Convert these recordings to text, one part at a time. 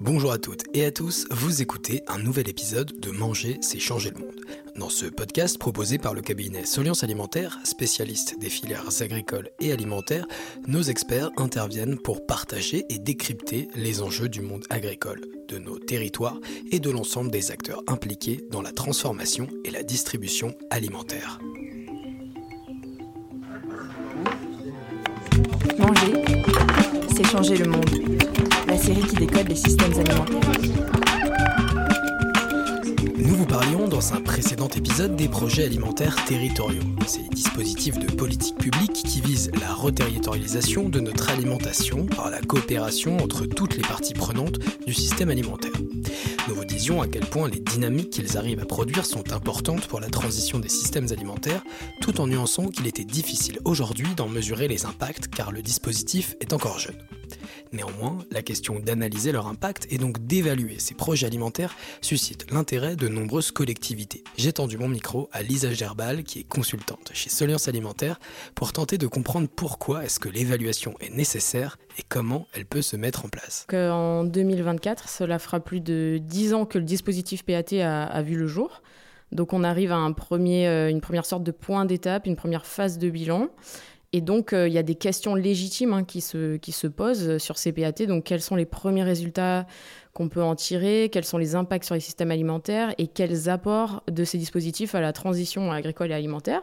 Bonjour à toutes et à tous, vous écoutez un nouvel épisode de Manger, c'est changer le monde. Dans ce podcast proposé par le cabinet Soliance Alimentaire, spécialiste des filières agricoles et alimentaires, nos experts interviennent pour partager et décrypter les enjeux du monde agricole, de nos territoires et de l'ensemble des acteurs impliqués dans la transformation et la distribution alimentaire. Manger, c'est changer le monde. Série qui décode les systèmes alimentaires. Nous vous parlions dans un précédent épisode des projets alimentaires territoriaux, ces dispositifs de politique publique qui visent la reterritorialisation de notre alimentation par la coopération entre toutes les parties prenantes du système alimentaire. Nous vous disions à quel point les dynamiques qu'ils arrivent à produire sont importantes pour la transition des systèmes alimentaires, tout en nuançant qu'il était difficile aujourd'hui d'en mesurer les impacts car le dispositif est encore jeune. Néanmoins, la question d'analyser leur impact et donc d'évaluer ces projets alimentaires suscite l'intérêt de nombreuses collectivités. J'ai tendu mon micro à Lisa Gerbal, qui est consultante chez Soliance Alimentaire, pour tenter de comprendre pourquoi est-ce que l'évaluation est nécessaire et comment elle peut se mettre en place. En 2024, cela fera plus de 10 ans que le dispositif PAT a, vu le jour. Donc on arrive à euh, une première sorte de point d'étape, une première phase de bilan. Et donc, euh, il y a des questions légitimes hein, qui, se, qui se posent sur ces PAT. Donc, quels sont les premiers résultats qu'on peut en tirer Quels sont les impacts sur les systèmes alimentaires Et quels apports de ces dispositifs à la transition agricole et alimentaire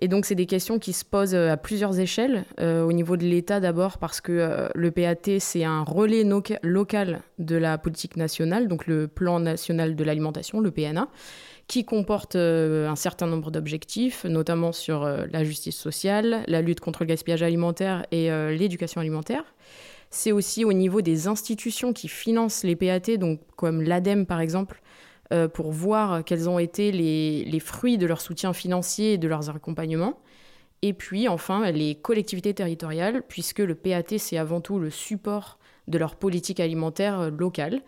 et donc, c'est des questions qui se posent euh, à plusieurs échelles. Euh, au niveau de l'État, d'abord, parce que le PAT, c'est un relais local de la politique nationale, donc le Plan national de l'alimentation, le PNA qui comporte euh, un certain nombre d'objectifs, notamment sur euh, la justice sociale, la lutte contre le gaspillage alimentaire et euh, l'éducation alimentaire. C'est aussi au niveau des institutions qui financent les PAT, donc comme l'ADEME par exemple, pour voir quels ont été les, les, fruits de leur soutien financier et de leurs accompagnements. Et puis enfin, les collectivités territoriales, puisque le PAT, c'est avant tout le support de leur politique alimentaire locale.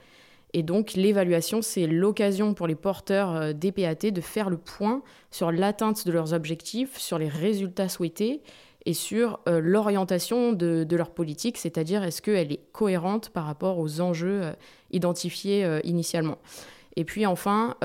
Et donc l'évaluation, c'est l'occasion pour les porteurs euh, des PAT de faire le point sur l'atteinte de leurs objectifs, sur les résultats souhaités et sur euh, l'orientation de, leur politique, c'est-à-dire est-ce qu'elle est cohérente par rapport aux enjeux euh, identifiés initialement. Et puis enfin,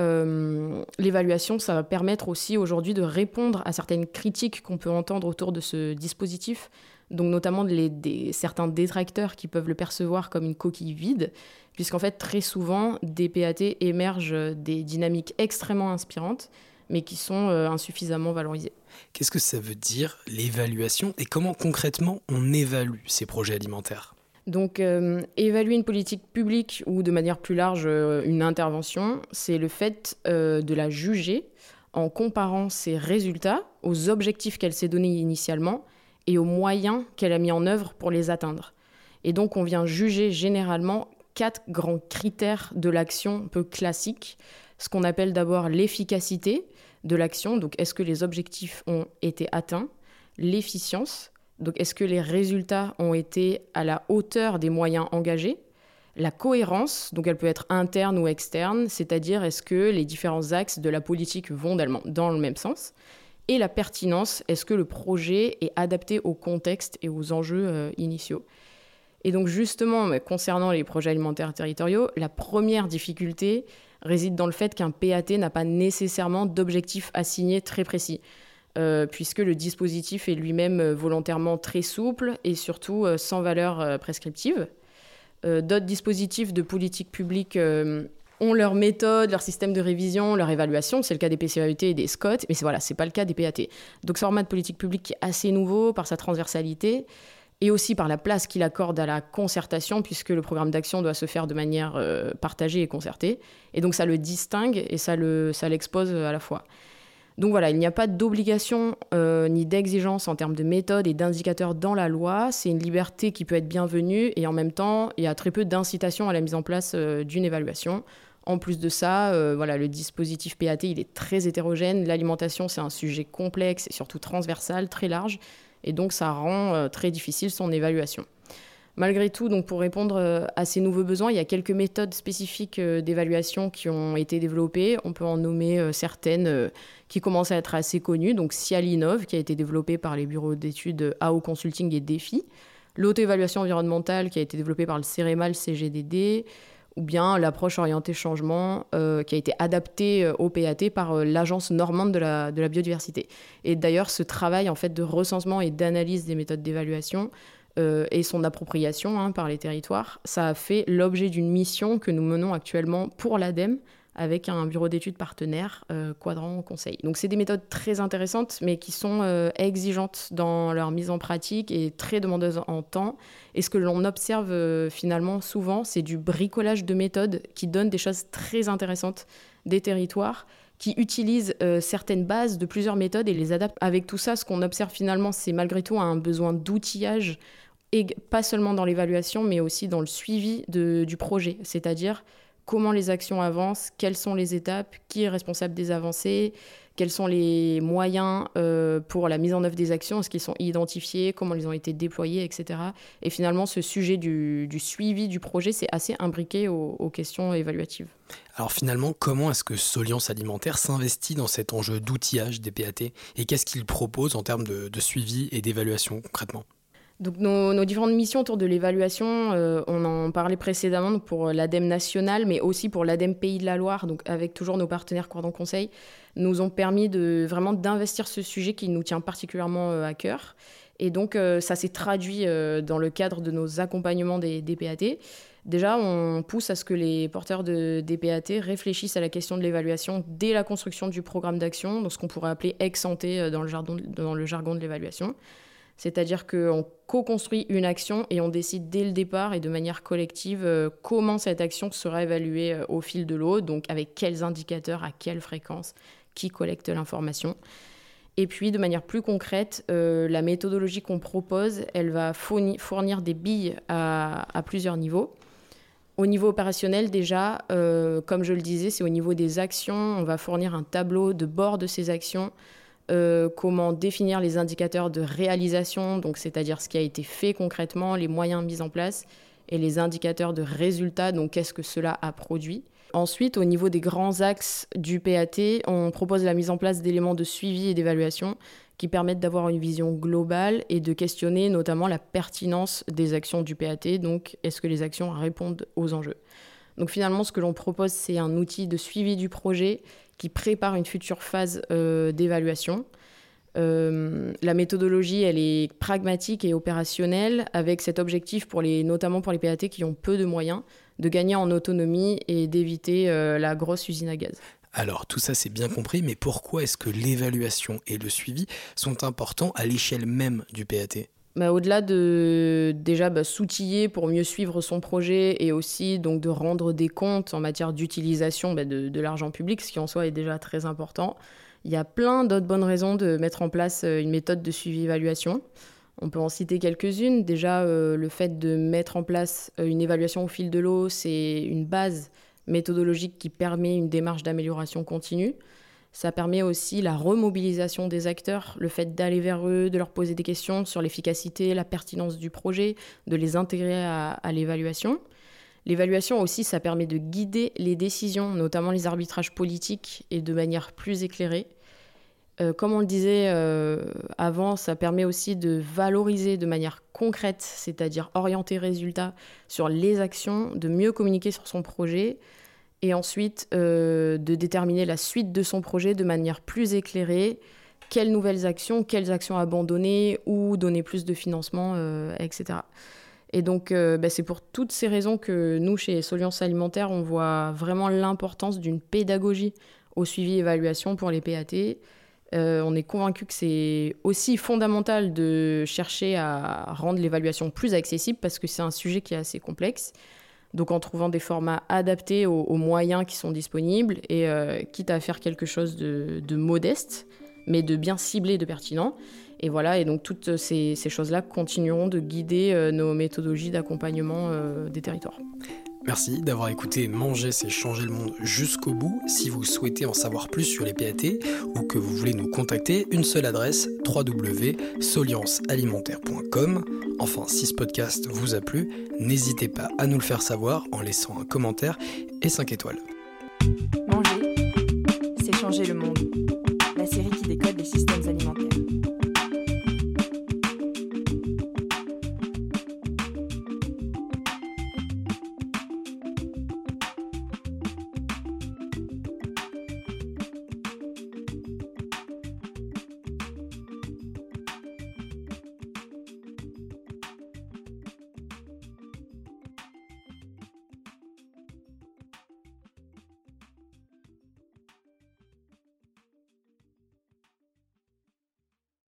l'évaluation, ça va permettre aussi aujourd'hui de répondre à certaines critiques qu'on peut entendre autour de ce dispositif, donc notamment des, certains détracteurs qui peuvent le percevoir comme une coquille vide puisqu'en fait, très souvent, des PAT émergent des dynamiques extrêmement inspirantes, mais qui sont euh, insuffisamment valorisées. Qu'est-ce que ça veut dire l'évaluation et comment concrètement on évalue ces projets alimentaires? Donc, euh, évaluer une politique publique ou de manière plus large euh, une intervention, c'est le fait de la juger en comparant ses résultats aux objectifs qu'elle s'est donnés initialement et aux moyens qu'elle a mis en œuvre pour les atteindre. Et donc, on vient juger généralement quatre grands critères de l'action un peu classique. Ce qu'on appelle d'abord l'efficacité de l'action, donc est-ce que les objectifs ont été atteints, l'efficience, donc est-ce que les résultats ont été à la hauteur des moyens engagés, la cohérence, donc elle peut être interne ou externe, c'est-à-dire est-ce que les différents axes de la politique vont dans le même sens, et la pertinence, est-ce que le projet est adapté au contexte et aux enjeux euh, initiaux? Et donc justement, concernant les projets alimentaires territoriaux, la première difficulté réside dans le fait qu'un PAT n'a pas nécessairement d'objectif assigné très précis. Euh, puisque le dispositif est lui-même euh, volontairement très souple et surtout sans valeur prescriptive. D'autres dispositifs de politique publique ont leur méthode, leur système de révision, leur évaluation. C'est le cas des PCAET et des SCOT, mais voilà, c'est pas le cas des PAT. Donc ce format de politique publique est assez nouveau par sa transversalité et aussi par la place qu'il accorde à la concertation, puisque le programme d'action doit se faire de manière euh, partagée et concertée. Et donc ça le distingue et ça l'expose ça à la fois. Donc voilà, il n'y a pas d'obligation euh, ni d'exigence en termes de méthode et d'indicateurs dans la loi. C'est une liberté qui peut être bienvenue et en même temps, il y a très peu d'incitation à la mise en place euh, d'une évaluation. En plus de ça, voilà, le dispositif PAT, il est très hétérogène. L'alimentation, c'est un sujet complexe et surtout transversal, très large et donc ça rend euh, très difficile son évaluation. Malgré tout, donc pour répondre euh, à ces nouveaux besoins, il y a quelques méthodes spécifiques euh, d'évaluation qui ont été développées. On peut en nommer certaines qui commencent à être assez connues. Donc Cialinov, qui a été développé par les bureaux d'études AO Consulting et DEFI. L'auto-évaluation environnementale, qui a été développée par le CEREMAL CGDD. ou bien l'approche orientée changement euh, qui a été adaptée euh, au PAT par euh, l'Agence normande de la, de la biodiversité. Et d'ailleurs, ce travail en fait de recensement et d'analyse des méthodes d'évaluation et son appropriation hein, par les territoires, ça a fait l'objet d'une mission que nous menons actuellement pour l'ADEME avec un bureau d'études partenaire, euh, Quadrant Conseil. Donc c'est des méthodes très intéressantes, mais qui sont euh, exigeantes dans leur mise en pratique et très demandeuses en temps. Et ce que l'on observe euh, finalement souvent, c'est du bricolage de méthodes qui donnent des choses très intéressantes des territoires qui utilisent certaines bases de plusieurs méthodes et les adaptent. Avec tout ça, ce qu'on observe finalement, c'est malgré tout un besoin d'outillage, et pas seulement dans l'évaluation, mais aussi dans le suivi du projet. C'est-à-dire comment les actions avancent, quelles sont les étapes, qui est responsable des avancées, quels sont les moyens euh, pour la mise en œuvre des actions, est-ce qu'ils sont identifiés, comment ils ont été déployés, etc. Et finalement, ce sujet du, suivi du projet, c'est assez imbriqué aux, questions évaluatives. Alors finalement, comment est-ce que Soliance Alimentaire s'investit dans cet enjeu d'outillage des PAT et qu'est-ce qu'il propose en termes de suivi et d'évaluation concrètement? Donc nos, différentes missions autour de l'évaluation, euh, on en parlait précédemment pour l'ADEME national, mais aussi pour l'ADEME Pays de la Loire, donc avec toujours nos partenaires Cordon Conseil, nous ont permis de vraiment d'investir ce sujet qui nous tient particulièrement euh, à cœur. Et donc euh, ça s'est traduit dans le cadre de nos accompagnements des, PAT. Déjà, on pousse à ce que les porteurs de DPAT réfléchissent à la question de l'évaluation dès la construction du programme d'action, donc ce qu'on pourrait appeler ex-santé dans, dans le jargon de l'évaluation. C'est-à-dire qu'on co-construit une action et on décide dès le départ et de manière collective euh, comment cette action sera évaluée euh, au fil de l'eau, donc avec quels indicateurs, à quelle fréquence, qui collecte l'information. Et puis, de manière plus concrète, euh, la méthodologie qu'on propose, elle va fournir des billes à, plusieurs niveaux. Au niveau opérationnel, déjà, comme je le disais, c'est au niveau des actions. On va fournir un tableau de bord de ces actions euh, comment définir les indicateurs de réalisation, donc c'est-à-dire ce qui a été fait concrètement, les moyens mis en place, et les indicateurs de résultat, donc qu'est-ce que cela a produit. Ensuite, au niveau des grands axes du PAT, on propose la mise en place d'éléments de suivi et d'évaluation qui permettent d'avoir une vision globale et de questionner notamment la pertinence des actions du PAT, donc est-ce que les actions répondent aux enjeux. Donc finalement, ce que l'on propose, c'est un outil de suivi du projet qui prépare une future phase euh, d'évaluation. Euh, la méthodologie, elle est pragmatique et opérationnelle, avec cet objectif, notamment pour les PAT qui ont peu de moyens, de gagner en autonomie et d'éviter euh, la grosse usine à gaz. Alors tout ça c'est bien compris, mais pourquoi est-ce que l'évaluation et le suivi sont importants à l'échelle même du PAT bah, au-delà de déjà bah, s'outiller pour mieux suivre son projet et aussi donc de rendre des comptes en matière d'utilisation bah, de, l'argent public, ce qui en soi est déjà très important, il y a plein d'autres bonnes raisons de mettre en place euh, une méthode de suivi-évaluation. On peut en citer quelques-unes. Déjà, euh, le fait de mettre en place euh, une évaluation au fil de l'eau, c'est une base méthodologique qui permet une démarche d'amélioration continue. Ça permet aussi la remobilisation des acteurs, le fait d'aller vers eux, de leur poser des questions sur l'efficacité, la pertinence du projet, de les intégrer à, l'évaluation. L'évaluation aussi, ça permet de guider les décisions, notamment les arbitrages politiques, et de manière plus éclairée. Euh, comme on le disait euh, avant, ça permet aussi de valoriser de manière concrète, c'est-à-dire orienter résultats sur les actions, de mieux communiquer sur son projet, et ensuite euh, de déterminer la suite de son projet de manière plus éclairée, quelles nouvelles actions, quelles actions abandonner ou donner plus de financement, euh, etc. Et donc, euh, bah, c'est pour toutes ces raisons que nous, chez Soliance Alimentaire, on voit vraiment l'importance d'une pédagogie au suivi évaluation pour les PAT. on est convaincu que c'est aussi fondamental de chercher à rendre l'évaluation plus accessible parce que c'est un sujet qui est assez complexe. Donc en trouvant des formats adaptés aux, moyens qui sont disponibles et euh, quitte à faire quelque chose de, modeste, mais de bien ciblé, de pertinent. Et voilà, et donc toutes ces, choses-là continueront de guider euh, nos méthodologies d'accompagnement euh, des territoires. Merci d'avoir écouté Manger, c'est changer le monde jusqu'au bout. Si vous souhaitez en savoir plus sur les PAT ou que vous voulez nous contacter, une seule adresse www.soliancealimentaire.com. Enfin, si ce podcast vous a plu, n'hésitez pas à nous le faire savoir en laissant un commentaire et 5 étoiles. Manger, c'est changer le monde. La série qui décode les systèmes alimentaires.